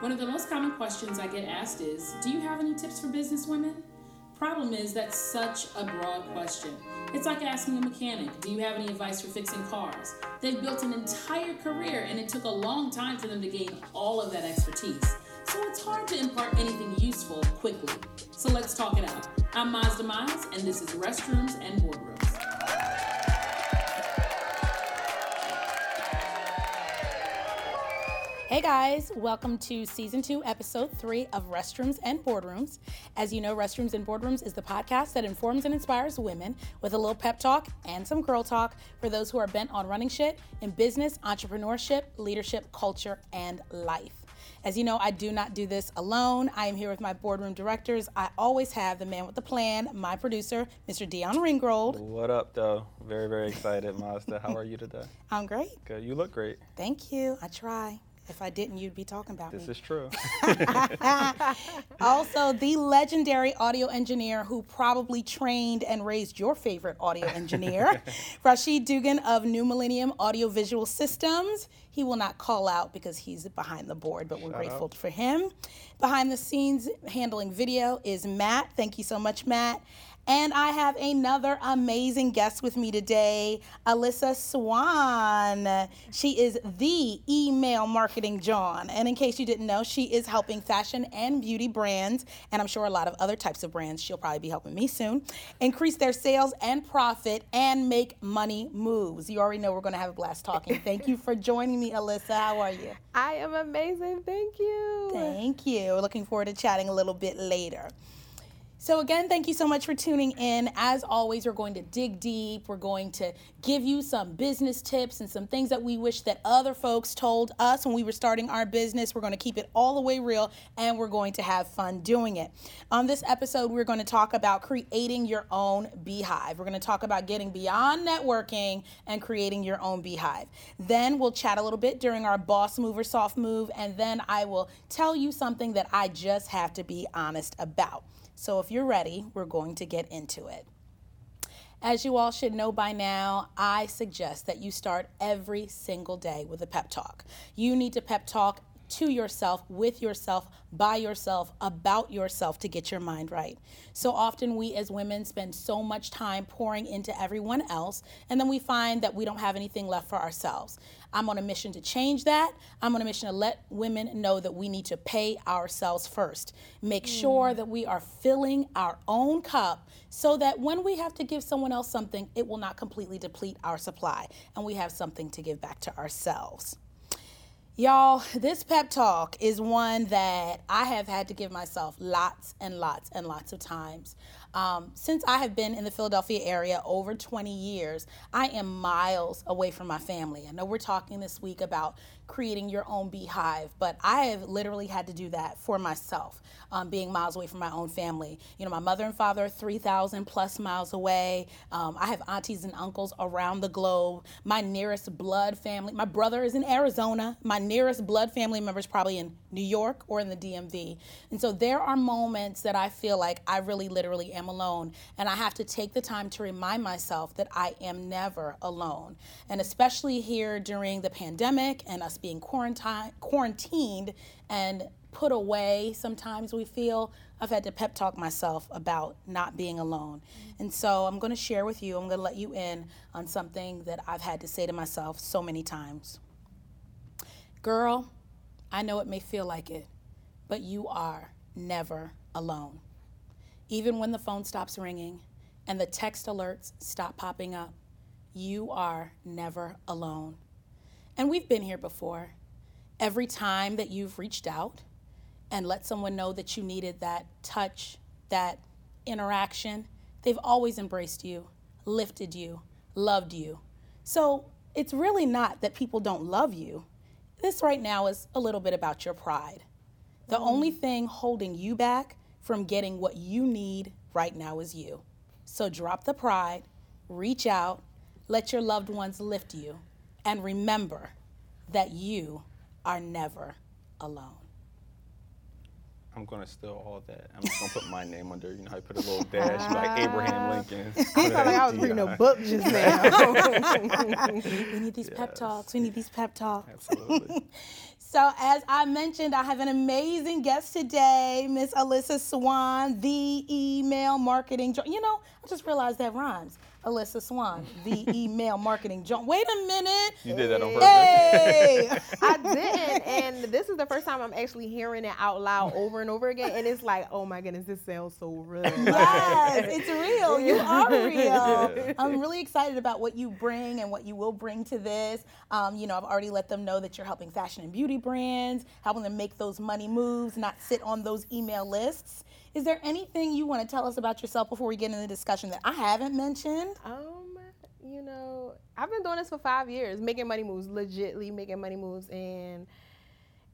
One of the most common questions I get asked is Do you have any tips for business women? Problem is, that's such a broad question. It's like asking a mechanic, Do you have any advice for fixing cars? They've built an entire career and it took a long time for them to gain all of that expertise. So it's hard to impart anything useful quickly. So let's talk it out. I'm Mazda Miles, and this is Restrooms and Boardrooms. Hey guys, welcome to season two, episode three of Restrooms and Boardrooms. As you know, Restrooms and Boardrooms is the podcast that informs and inspires women with a little pep talk and some girl talk for those who are bent on running shit in business, entrepreneurship, leadership, culture, and life. As you know, I do not do this alone. I am here with my boardroom directors. I always have the man with the plan, my producer, Mr. Dion Ringrold. What up, though? Very, very excited, Mazda. How are you today? I'm great. Good. You look great. Thank you. I try. If I didn't, you'd be talking about This me. This is true. also, the legendary audio engineer who probably trained and raised your favorite audio engineer, Rashid Dugan of New Millennium Audiovisual Systems. He will not call out because he's behind the board, but we're grateful for him. Behind the scenes, handling video is Matt. Thank you so much, Matt. And I have another amazing guest with me today, Alyssa Swan. She is the email marketing Jawn. And in case you didn't know, she is helping fashion and beauty brands, and I'm sure a lot of other types of brands, she'll probably be helping me soon, increase their sales and profit and make money moves. You already know we're going to have a blast talking. Thank you for joining me, Alyssa. How are you? I am amazing. Thank you. Thank you. We're looking forward to chatting a little bit later. So, again, thank you so much for tuning in. As always, we're going to dig deep. We're going to give you some business tips and some things that we wish that other folks told us when we were starting our business. We're going to keep it all the way real and we're going to have fun doing it. On this episode, we're going to talk about creating your own beehive. We're going to talk about getting beyond networking and creating your own beehive. Then we'll chat a little bit during our boss move or soft move, and then I will tell you something that I just have to be honest about. So if you're ready, we're going to get into it. As you all should know by now, I suggest that you start every single day with a pep talk. You need to pep talk to yourself, with yourself, by yourself, about yourself to get your mind right. So often we as women spend so much time pouring into everyone else, and then we find that we don't have anything left for ourselves. I'm on a mission to change that. I'm on a mission to let women know that we need to pay ourselves first. Make hmm. sure that we are filling our own cup so that when we have to give someone else something, it will not completely deplete our supply and we have something to give back to ourselves. Y'all, this pep talk is one that I have had to give myself lots and lots and lots of times. Um, since I have been in the Philadelphia area over 20 years, I am miles away from my family. I know we're talking this week about creating your own beehive, but I have literally had to do that for myself, um, being miles away from my own family. You know, my mother and father are 3,000 plus miles away. Um, I have aunties and uncles around the globe. My nearest blood family, my brother is in Arizona. My nearest blood family member is probably in New York or in the DMV. And so there are moments that I feel like I really literally am alone. And I have to take the time to remind myself that I am never alone. And especially here during the pandemic and us being quarantine, quarantined and put away, sometimes we feel I've had to pep talk myself about not being alone. And so I'm going to share with you, I'm going to let you in on something that I've had to say to myself so many times. Girl, I know it may feel like it, but you are never alone. Even when the phone stops ringing and the text alerts stop popping up, you are never alone. And we've been here before. Every time that you've reached out and let someone know that you needed that touch, that interaction, they've always embraced you, lifted you, loved you. So it's really not that people don't love you. This right now is a little bit about your pride. The mm. only thing holding you back from getting what you need right now is you. So drop the pride, reach out, let your loved ones lift you, and remember that you are never alone. I'm gonna steal all that. I'm just gonna put my name under. You know how you put a little dash ah. like Abraham Lincoln. I felt like I was reading a DI. book just now. We need these pep talks. We need these pep talks. Absolutely. So, as I mentioned, I have an amazing guest today, Miss Alyssa Swan, the email marketing. You know, I just realized that rhymes. Alyssa Swan, the email marketing. Jo- Wait a minute. You did that on purpose. Hey. I didn't, and this is the first time I'm actually hearing it out loud over and over again, and it's like, oh my goodness, this sounds so real. yes, it's real. You are real. I'm really excited about what you bring and what you will bring to this. Um, you know, I've already let them know that you're helping fashion and beauty brands, helping them make those money moves, not sit on those email lists. Is there anything you want to tell us about yourself before we get into the discussion that I haven't mentioned? Um, you know, I've been doing this for five years, making money moves, legitly making money moves, and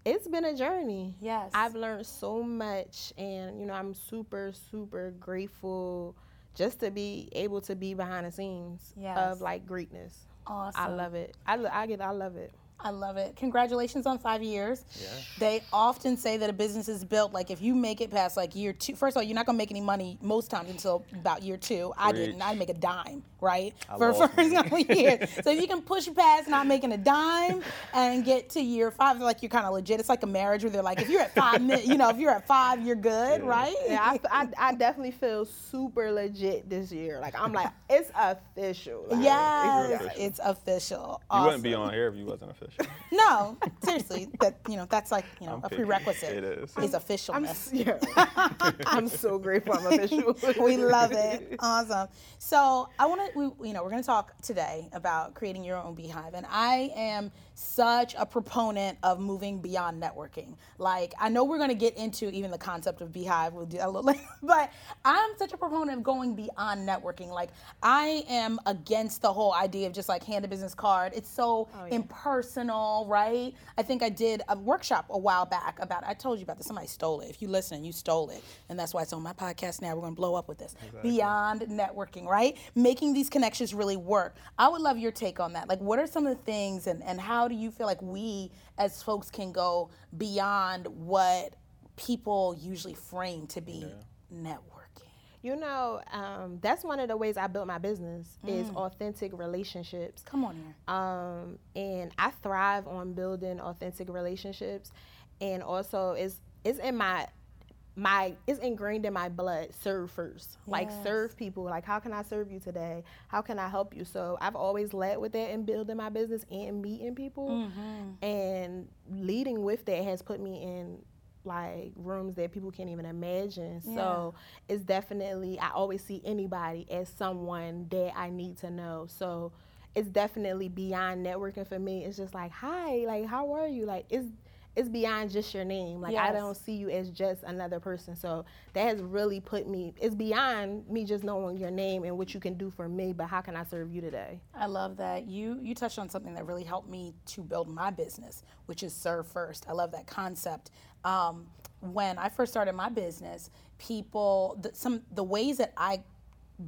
it's been a journey. Yes. I've learned so much, and you know, I'm super, super grateful just to be able to be behind the scenes Yes. of like greatness. Awesome. I love it. I, I get. I love it. I love it. Congratulations on five years. Yeah. They often say that a business is built like if you make it past like year two. First of all, you're not gonna make any money most times until about year two. I didn't. I didn't make a dime, right? I For lost first money. couple years. so if you can push past not making a dime and get to year five, like you're kind of legit. It's like a marriage where they're like, if you're at five, you know, if you're at five, you're good, Yeah. right? Yeah, I, I, I definitely feel super legit this year. Like I'm like, it's official. Like, Yes, You're official. it's official. You wouldn't be on here if you wasn't official. No, seriously, that you know that's like you know I'm a picky. prerequisite. It is. Is I'm, officialness. s- yeah. I'm so grateful I'm official. we love it. Awesome. So I want to, we, you know, we're going to talk today about creating your own beehive, and I am such a proponent of moving beyond networking. Like I know we're going to get into even the concept of beehive. We'll do that a little later, but I'm such a proponent of going beyond networking. Like I am against the whole idea of just like hand a business card. It's so oh, yeah. impersonal, right? I think I did a workshop a while back about. I told you about this. Somebody stole it. If you listen, you stole it, and that's why it's on my podcast now. We're going to blow up with this beyond networking, right? Making these connections really work. I would love your take on that. Like, what are some of the things, and and how do you feel like we as folks can go beyond what people usually frame to be networking? You know, um, that's one of the ways I built my business is authentic relationships. Come on here. Um, and I thrive on building authentic relationships, and also it's it's in my my it's ingrained in my blood. Serve first, like serve people. Like how can I serve you today? How can I help you? So I've always led with that in building my business and meeting people, Mm-hmm. and leading with that has put me in like rooms that people can't even imagine. So it's definitely I always see anybody as someone that I need to know. So it's definitely beyond networking for me. It's just like, hi, like how are you? Like it's it's beyond just your name. Like I don't see you as just another person. So that has really put me it's beyond me just knowing your name and what you can do for me, but how can I serve you today? I love that. You you touched on something that really helped me to build my business, which is serve first. I love that concept. Um, when I first started my business, people the, some the ways that I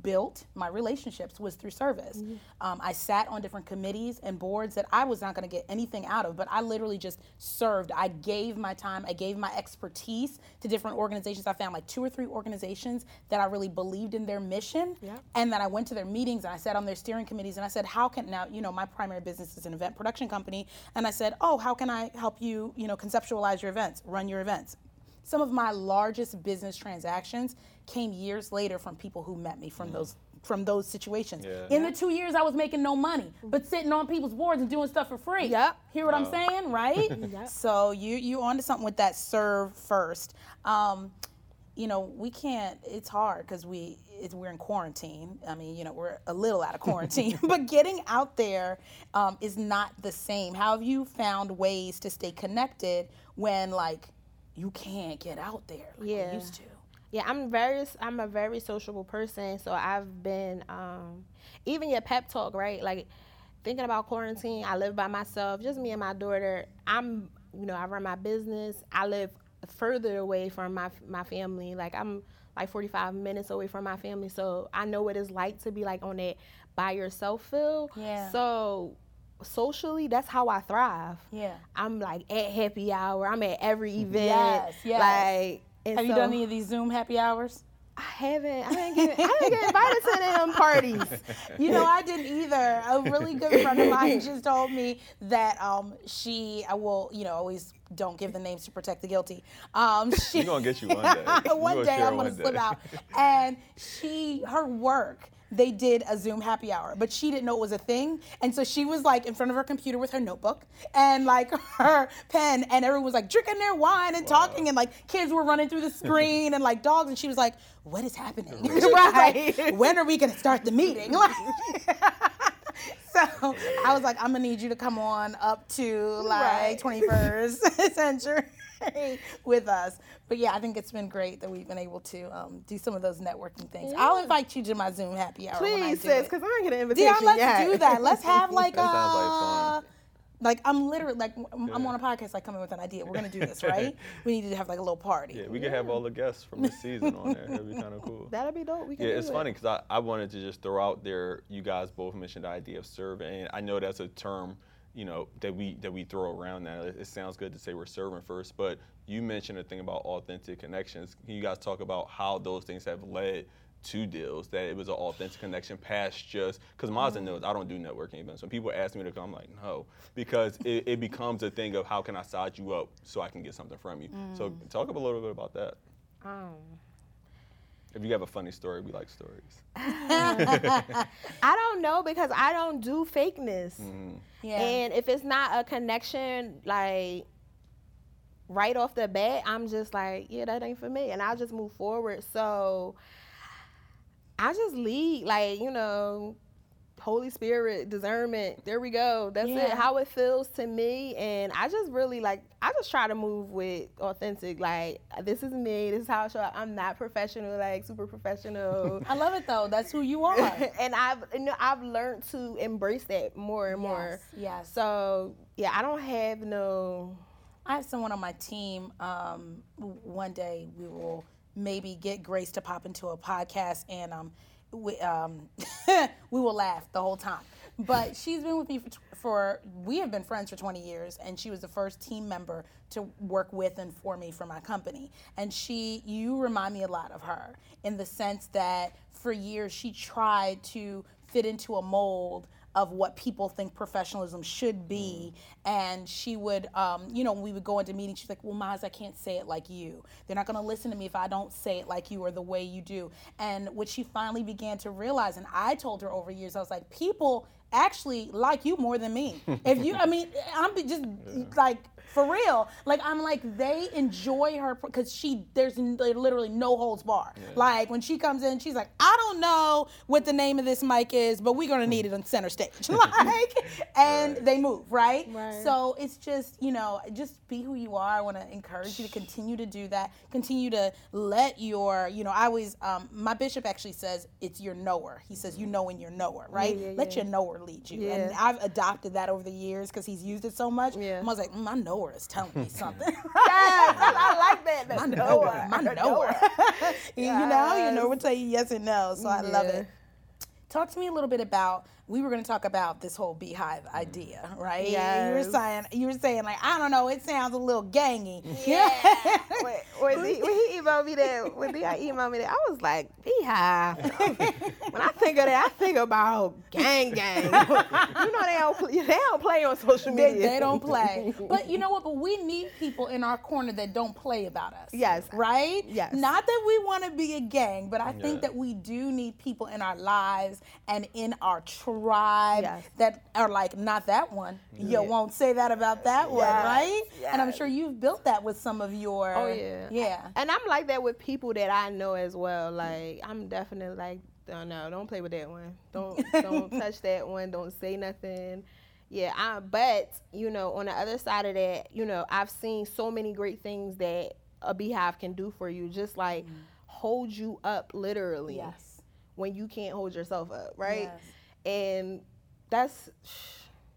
built my relationships was through service. Um, I sat on different committees and boards that I was not going to get anything out of, but I literally just served. I gave my time, I gave my expertise to different organizations. I found like two or three organizations that I really believed in their mission, and that I went to their meetings and I sat on their steering committees and I said, "How can now? You know, my primary business is an event production company, and I said, "Oh, how can I help you? You know, conceptualize your events, run your events." Some of my largest business transactions came years later from people who met me from those from those situations. Yeah. In the two years I was making no money, but sitting on people's boards and doing stuff for free. Yep. Hear what I'm saying, right? Yep. So you you onto something with that serve first. Um, you know, we can't. It's hard because we it's, we're in quarantine. I mean, you know, we're a little out of quarantine, but getting out there um, is not the same. How have you found ways to stay connected when like you can't get out there like Yeah. you used to? Yeah, I'm very I'm a very sociable person, so I've been um even your pep talk, right? Like thinking about quarantine, I live by myself, just me and my daughter. I'm you know, I run my business. I live further away from my my family. Like I'm like 45 minutes away from my family, so I know what it's like to be like on that by yourself feel. Yeah. So socially, that's how I thrive. Yeah. I'm like at happy hour. I'm at every event. Yes, yes. Like and Have you done any of these Zoom happy hours? I haven't. I didn't get. I didn't get invited to them parties. You know, I didn't either. A really good friend of mine just told me that um, she, I will, you know, always don't give the names to protect the guilty. Um, she, We're gonna get you one day. You one day I'm gonna one slip out. And she, her work, they did a Zoom happy hour, but she didn't know it was a thing. And so she was like in front of her computer with her notebook and like her pen, and everyone was like drinking their wine and talking, and like kids were running through the screen and like dogs. And she was like, "What is happening?" Was like, Right. when are we gonna start the meeting? Like, so I was like, I'm gonna need you to come on up to like Right. 21st century with us. But yeah, I think it's been great that we've been able to um, do some of those networking things. I'll invite you to my Zoom happy hour. when I Please, do sis, because I didn't get an invitation Yeah, let's yet. do that. Let's have like a. sounds like fun. like I'm literally like I'm I'm on a podcast like coming with an idea. We're gonna do this, right? we need to have like a little party. Yeah, we could have all the guests from the season on there. That'd be kind of cool. That'd be dope. We can Yeah, do it's it. funny because I, I wanted to just throw out there. You guys both mentioned the idea of serving, and I know that's a term, you know, that we that we throw around now. It, it sounds good to say we're serving first, but you mentioned a thing about authentic connections. Can you guys talk about how those things have led to deals? That it was an authentic connection past just because Mazda knows mm. I don't do networking events. When people ask me to come, I'm like no, because it, it becomes a thing of how can I size you up so I can get something from you. So mm. talk a little bit about that. Um, If you have a funny story, we like stories. I don't know because I don't do fakeness. Mm-hmm. Yeah. And if it's not a connection, like right off the bat, I'm just like, yeah, that ain't for me, and I'll just move forward. So I just lead, like you know, Holy Spirit, discernment. There we go. That's it. How it feels to me, and I just really like. I just try to move with authentic. Like this is me. This is how I show up. I'm not professional, like super professional. I love it though. That's who you are. and I've you know I've learned to embrace that more and more. Yes, yes. So yeah, I don't have no. I have someone on my team. Um, one day we will maybe get Grace to pop into a podcast, and um, we um, we will laugh the whole time. But she's been with me for, for we have been friends for 20 years, and she was the first team member to work with and for me for my company. And she, you remind me a lot of her in the sense that for years she tried to fit into a mold of what people think professionalism should be. And she would, um, you know, we would go into meetings, she's like, well, Maz, I can't say it like you. They're not going to listen to me if I don't say it like you or the way you do. And what she finally began to realize, and I told her over years, I was like, people actually like you more than me. If you, I mean, I'm be- just like, for real. Like I'm like they enjoy her because she there's literally no holds bar. Like when she comes in, she's like, I don't know what the name of this mic is, but we're gonna need it on center stage. like, and Right. they move right. Right. So it's just you know just be who you are. I want to encourage you to continue to do that. Continue to let your you know I always um, my bishop actually says it's your knower. He says you know when you're knower, right? yeah, let yeah. your knower lead you. And I've adopted that over the years because he's used it so much. Yeah. I was like, mm, my knower is telling me something. Yes, I like that. my the knower, my the knower. you know, you know, will tell you yes and no. So I love it. Talk to me a little bit about. We were going to talk about this whole beehive idea, right? Yeah. You were saying, you were saying like, I don't know, it sounds a little gangy. Yeah. when, when, he, when he emailed me that, when D.I. emailed me that, I was like, beehive. when I think of that, I think about gang gang. you know they don't play, they don't play on social media. they don't play. But you know what? But we need people in our corner that don't play about us. Yes. Right? Yes. Not that we want to be a gang, but I think that we do need people in our lives and in our tribe Yes. that are like, not that one. You won't say that about that one, Yes. right? And I'm sure you've built that with some of your. Oh yeah. Yeah. And I'm like that with people that I know as well. Like I'm definitely like, oh, no, don't play with that one. Don't don't touch that one. Don't say nothing. Yeah, I, but you know, on the other side of that, you know, I've seen so many great things that a beehive can do for you. Just like mm-hmm. hold you up, literally, Yes. when you can't hold yourself up, right? Yes. And that's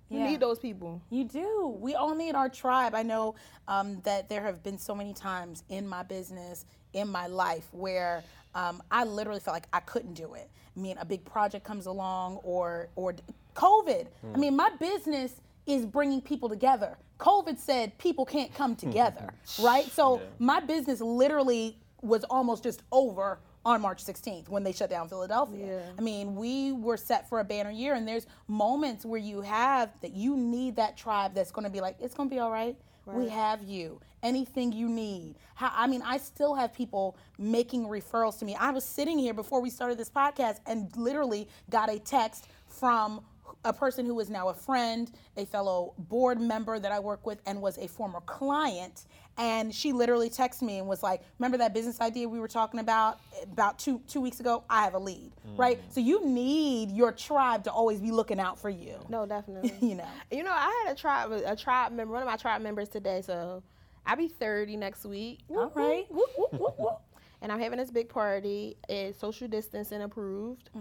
you Yeah. need those people. You do. We all need our tribe. I know um, that there have been so many times in my business, in my life, where um, I literally felt like I couldn't do it. I mean, a big project comes along, or or COVID. I mean, my business is bringing people together. COVID said people can't come together, right? So my business literally was almost just over on March 16th when they shut down Philadelphia. Yeah. I mean, we were set for a banner year, and there's moments where you have that you need that tribe that's going to be like, it's going to be all right. We have you. Anything you need. How, I mean, I still have people making referrals to me. I was sitting here before we started this podcast and literally got a text from a person who is now a friend, a fellow board member that I work with, and was a former client. And she literally texted me and was like, "Remember that business idea we were talking about about two two weeks ago? I have a lead, right? So you need your tribe to always be looking out for you. No, definitely. You know, You know, I had a tribe, a tribe member, one of my tribe members today. So I'll be 30 next week. all right. Whoop, whoop, whoop, whoop. And I'm having this big party. It's social distancing approved.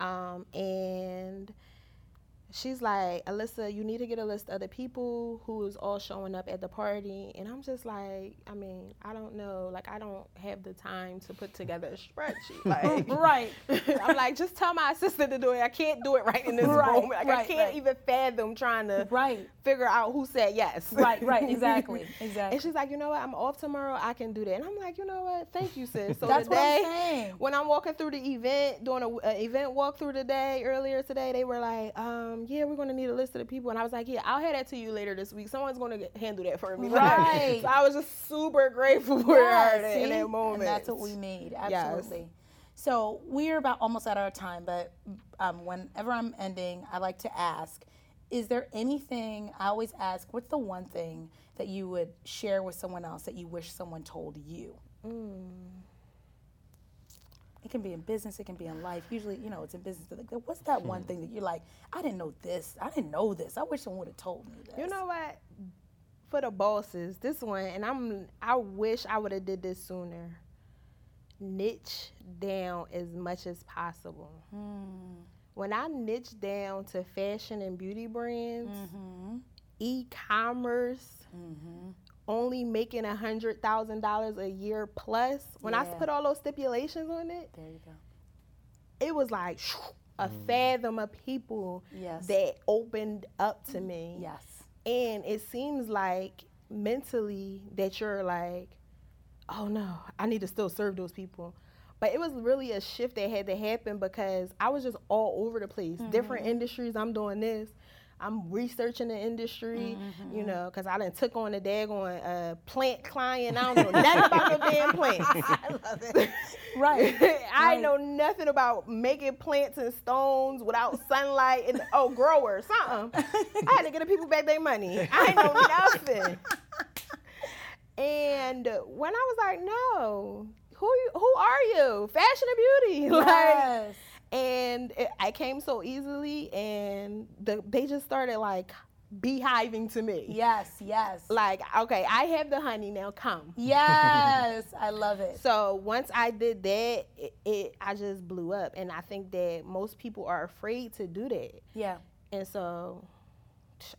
Um, and she's like, Alyssa, you need to get a list of the people who is all showing up at the party. And I'm just like, I mean, I don't know. Like, I don't have the time to put together a spreadsheet. Like, right. I'm like, just tell my assistant to do it. I can't do it right in this Right, moment. Like, I can't right. even fathom trying to Right. figure out who said yes. Right, right, exactly, exactly. And she's like, you know what? I'm off tomorrow. I can do that. And I'm like, you know what? Thank you, sis. So That's what I'm saying. when I'm walking through the event, doing a, a event walkthrough today, earlier today, they were like, um, yeah, we're gonna need a list of the people. And I was like, yeah, I'll have that to you later this week. Someone's gonna get, handle that for me. Right. so I was just super grateful for Yeah, her in that moment. And that's what we need. Yes. Absolutely. So we're about almost at our time, but um, whenever I'm ending, I like to ask, is there anything, I always ask, what's the one thing that you would share with someone else that you wish someone told you? It can be in business, it can be in life. Usually, you know, it's in business. Like, what's that hmm. one thing that you're like, I didn't know this. I didn't know this. I wish someone would have told me this. You know what? For the bosses, this one, and I'm I wish I would have did this sooner. Niche down as much as possible. Hmm. When I niche down to fashion and beauty brands, mm-hmm. e-commerce, mm-hmm. Only making a hundred thousand dollars a year plus. When I put all those stipulations on it, There you go. it was like a mm. fathom of people Yes. that opened up to me. Yes. And it seems like mentally that you're like, oh no, I need to still serve those people. But it was really a shift that had to happen because I was just all over the place. Different mm-hmm. industries, I'm doing this. I'm researching the industry, you know, because I done took on a daggone uh, plant client. I don't know nothing about no damn plants. I love it. right. I Right. know nothing about making plants and stones without sunlight and oh growers, something. I had to get the people back their money. I know nothing. And when I was like, no, who you, who are you? Fashion and beauty, like. And it, I came so easily, and the, they just started like beehiving to me. Yes, yes. Like, okay, I have the honey now. Come. Yes, I love it. So once I did that, it, it I just blew up, and I think that most people are afraid to do that. Yeah. And so,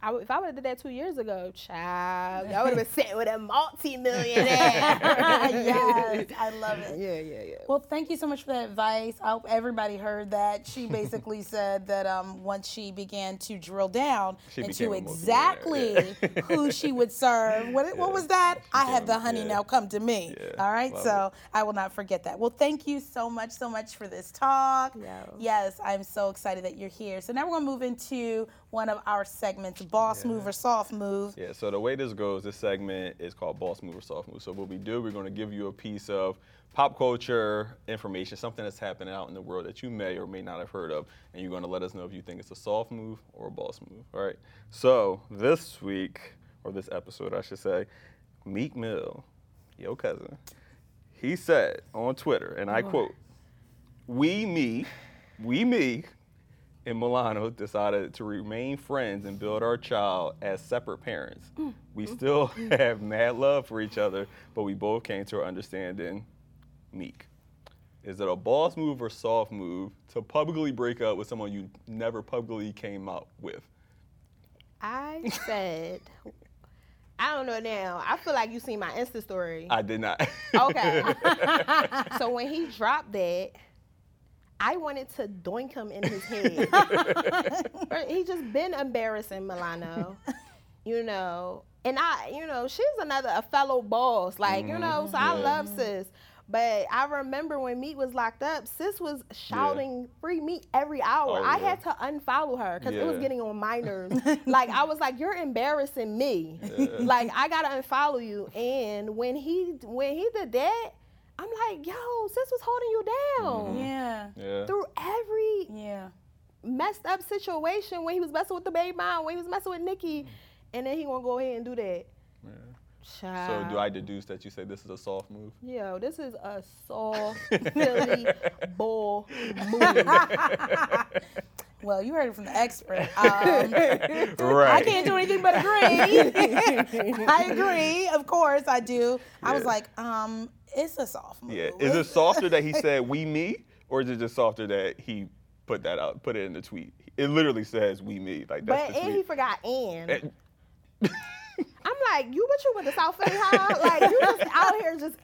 I, if I would have did that two years ago, child, I would have been sitting with a multi-millionaire. yes, I love it. Yeah, yeah, yeah. Well, thank you so much for that advice. I hope everybody heard that. She basically said that um, once she began to drill down She into exactly multimillionaire. who she would serve. What, what was that? I have the honey yeah. now come to me. Yeah, All right, love so I will not forget that. Well, thank you so much, so much for this talk. Yeah. Yes, I'm so excited that you're here. So now we're gonna move into one of our segments, boss move or soft move. Yeah, so the way this goes, this segment is called Boss Move or Soft Move. So what we do, we're going to give you a piece of pop culture information, something that's happening out in the world that you may or may not have heard of, and you're going to let us know if you think it's a soft move or a boss move. All right. So this week, or this episode, I should say, Meek Mill, your cousin, he said on Twitter, and I quote, "We me, we me." And Milano decided to remain friends and build our child as separate parents. Mm, we mm, still mm. have mad love for each other, but we both came to our understanding. Meek. Is it a boss move or soft move to publicly break up with someone you never publicly came out with? I said, I don't know now. I feel like you seen my Insta story. I did not. Okay. so when he dropped that, I wanted to doink him in his head. He just been embarrassing Milano, you know. And I, you know, she's another a fellow boss, like you know. So I mm-hmm. love sis, But I remember when Meek was locked up, sis was shouting free Meek every hour. Oh, I yeah. had to unfollow her because it was getting on my nerves. like I was like, You're embarrassing me. Like I gotta unfollow you. And when he when he did that, I'm like, yo, sis was holding you down. Yeah. Yeah. Through every Yeah. messed up situation when he was messing with the baby mom, when he was messing with Nikki, and then he gonna go ahead and do that. Yeah. Child. So do I deduce that you say this is a soft move? Yo, this is a soft Philly bull move. Well, you heard it from the expert. Um, Right. I can't do anything but agree. I agree. Of course, I do. I was like, um, it's a soft move. Yeah. Is it softer that he said we me, or is it just softer that he put that out, put it in the tweet? It literally says we me. Like that's But the and he forgot and. And- I'm like, you but you went to South Philly High? Like you just out here just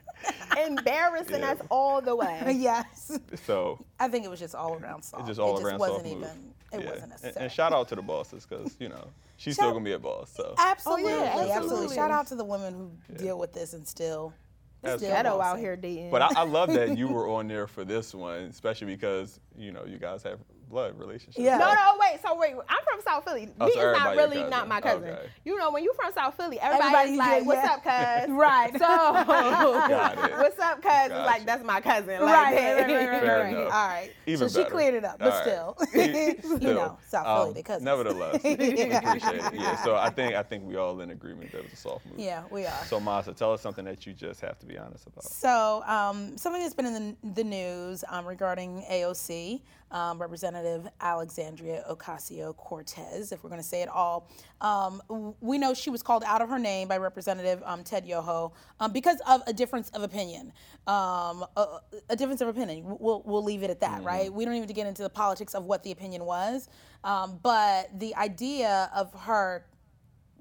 embarrassing Yeah. us all the way. yes. so I think it was just all around soft. it's just all it just around wasn't soft even. move. It Yeah. wasn't And- necessary. And, shout out to the bosses because you know she's Shout- still gonna be a boss. So absolutely, Oh, yeah, absolutely, absolutely. Shout out to the women who deal with this and still. Still Absolutely. Ghetto out here dating. But I, I love that you were on there for this one, especially because you know you guys have blood relationships. Yeah. no, no, wait. So wait, I'm from South Philly. Oh, Me so is not really not my cousin. Okay. You know, when you from South Philly, everybody's Everybody, like, yeah, "What's yeah. up, cuz?" Right. So, what's up, cuz? Gotcha. like that's my cousin. Like right, that. right, right, right, right, Fair right. enough. All right. Even so she cleared it up, but All still, right. you know, South um, Philly, they cousins. Nevertheless, we appreciate it. Yeah. So I think I think we all in agreement that it was a soft move. Yeah, we are. So Mazda, tell us something that you just have to be honest about. So, um, something that's been in the, the news um, regarding AOC, um, Representative Alexandria Ocasio Cortez, if we're going to say it all. Um, we know she was called out of her name by Representative um, Ted Yoho um, because of a difference of opinion. Um, a, a difference of opinion. We'll, we'll leave it at that, right? We don't even get into the politics of what the opinion was. Um, but the idea of her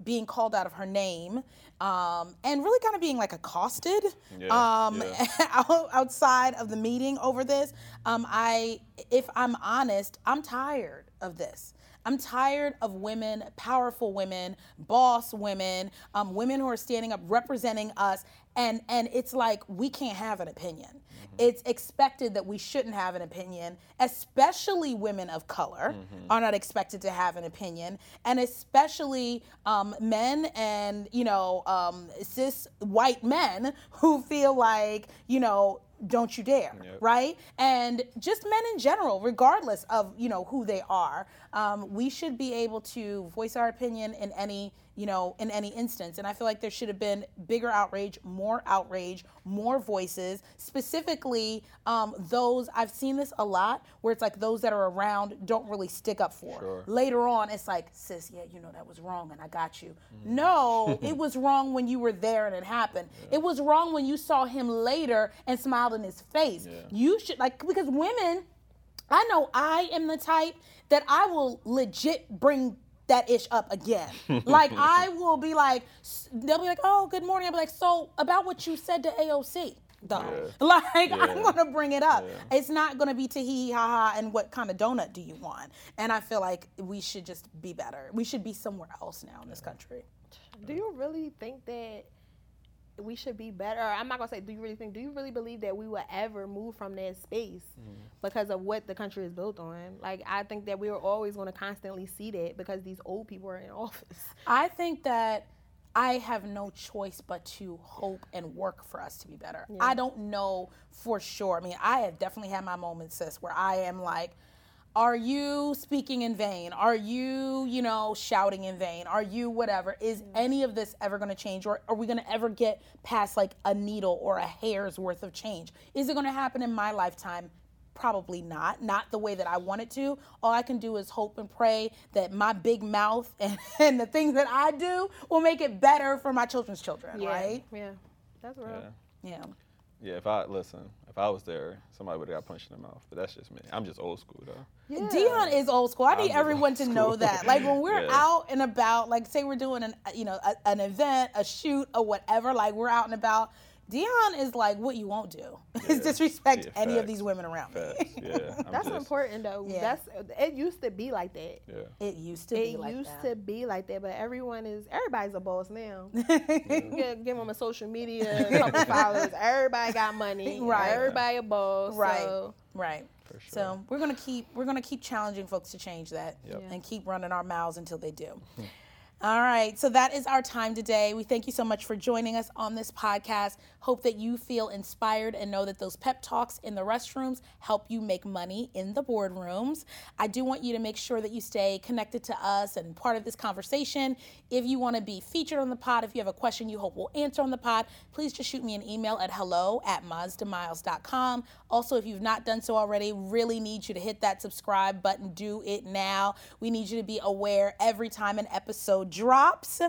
being called out of her name um, and really kind of being like accosted Yeah, um, yeah. outside of the meeting over this. Um, I, if I'm honest, I'm tired of this. I'm tired of women, powerful women, boss women, um, women who are standing up representing us, and and it's like we can't have an opinion. It's expected that we shouldn't have an opinion, especially women of color are not expected to have an opinion, and especially um, men and you know um, cis white men who feel like you know don't you dare Yep. right? And just men in general regardless of you know who they are um, we should be able to voice our opinion in any you know in any instance. And i feel like there should have been bigger outrage more outrage more voices specifically um, those i've seen this a lot where it's like those that are around don't really stick up for. Sure. later on it's like sis yeah you know that was wrong and i got you. No it was wrong when you were there and it happened. It was wrong when you saw him later and smiled in his face. You should like because women i know i am the type that i will legit bring that ish up again. Like i will be like they'll be like oh good morning. I'll be like so about what you said to aoc though. Like i'm gonna bring it up. Yeah. it's not gonna be to hee hee ha ha and what kind of donut do you want? And i feel like we should just be better. We should be somewhere else now in this country. Do you really think that we should be better? I'm not gonna say. Do you really think? Do you really believe that we will ever move from that space mm-hmm. because of what the country is built on? Like, I think that we are always going to constantly see that because these old people are in office. I think that I have no choice but to hope and work for us to be better. I don't know for sure. I mean, I have definitely had my moments, sis, where I am like, are you speaking in vain? Are you, you know, shouting in vain? Are you whatever? Is mm-hmm. any of this ever going to change? Or are we going to ever get past like a needle or a hair's worth of change? Is it going to happen in my lifetime? Probably not. Not the way that I want it to. All I can do is hope and pray that my big mouth and, and the things that I do will make it better for my children's children, right? Yeah. That's real. Yeah. Yeah. Yeah, if I listen, if I was there, somebody would have got punched in the mouth. But that's just me. I'm just old school though. Yeah. Dion is old school. I I'm need everyone old to know that. Like when we're Yeah. out and about, like say we're doing an you know a, an event, a shoot, or whatever. Like we're out and about. Dion is like what you won't do is disrespect Yeah, any of these women around me. Yeah, I'm That's just- important though. Yeah. That's it used to be like that. Yeah. It used to It be like it used that. to be like that, but everyone is everybody's a boss now. give, give them a social media, a couple followers. Everybody got money. Right. Everybody a boss. Right. So Right. For sure. So we're gonna keep we're gonna keep challenging folks to change that Yep. Yeah. and keep running our mouths until they do. All right, so that is our time today. We thank you so much for joining us on this podcast. Hope that you feel inspired and know that those pep talks in the restrooms help you make money in the boardrooms. I do want you to make sure that you stay connected to us and part of this conversation. If you want to be featured on the pod, if you have a question you hope we'll answer on the pod, please just shoot me an email at hello at mazdamiles.com. Also, if you've not done so already, really need you to hit that subscribe button. Do it now. We need you to be aware every time an episode drops.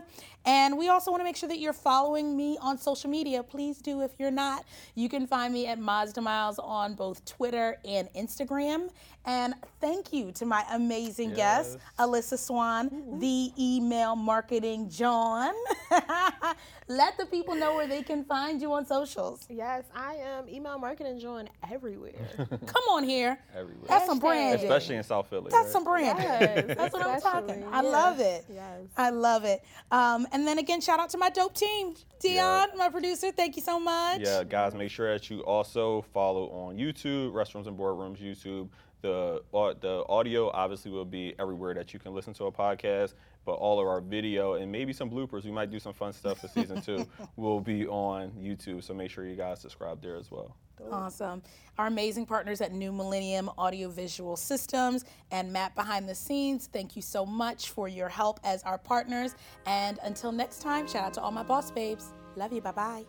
And we also want to make sure that you're following me on social media. Please do if you're not. You can find me at Mazda Miles on both Twitter and Instagram. And thank you to my amazing guest, Alyssa Swan, the email marketing Jawn. Let the people know where they can find you on socials. yes, I am email marketing Jawn everywhere. Come on here. Everywhere. That's some Hashtag. branding. Especially in South Philly. That's right? some branding. Yes, That's what I'm talking. I yeah. love it. Yes. I love it. Um, and then again, shout out to my dope team. Dion, Yeah. my producer, thank you so much. Yeah, guys, make sure that you also follow on YouTube, Restrooms and Boardrooms YouTube. The au- the audio obviously will be everywhere that you can listen to a podcast, but all of our video and maybe some bloopers, we might do some fun stuff for season two, will be on YouTube. So make sure you guys subscribe there as well. Awesome. Our amazing partners at New Millennium Audiovisual Systems and Matt Behind the Scenes, thank you so much for your help as our partners. And until next time, shout out to all my boss babes. Love you. Bye bye.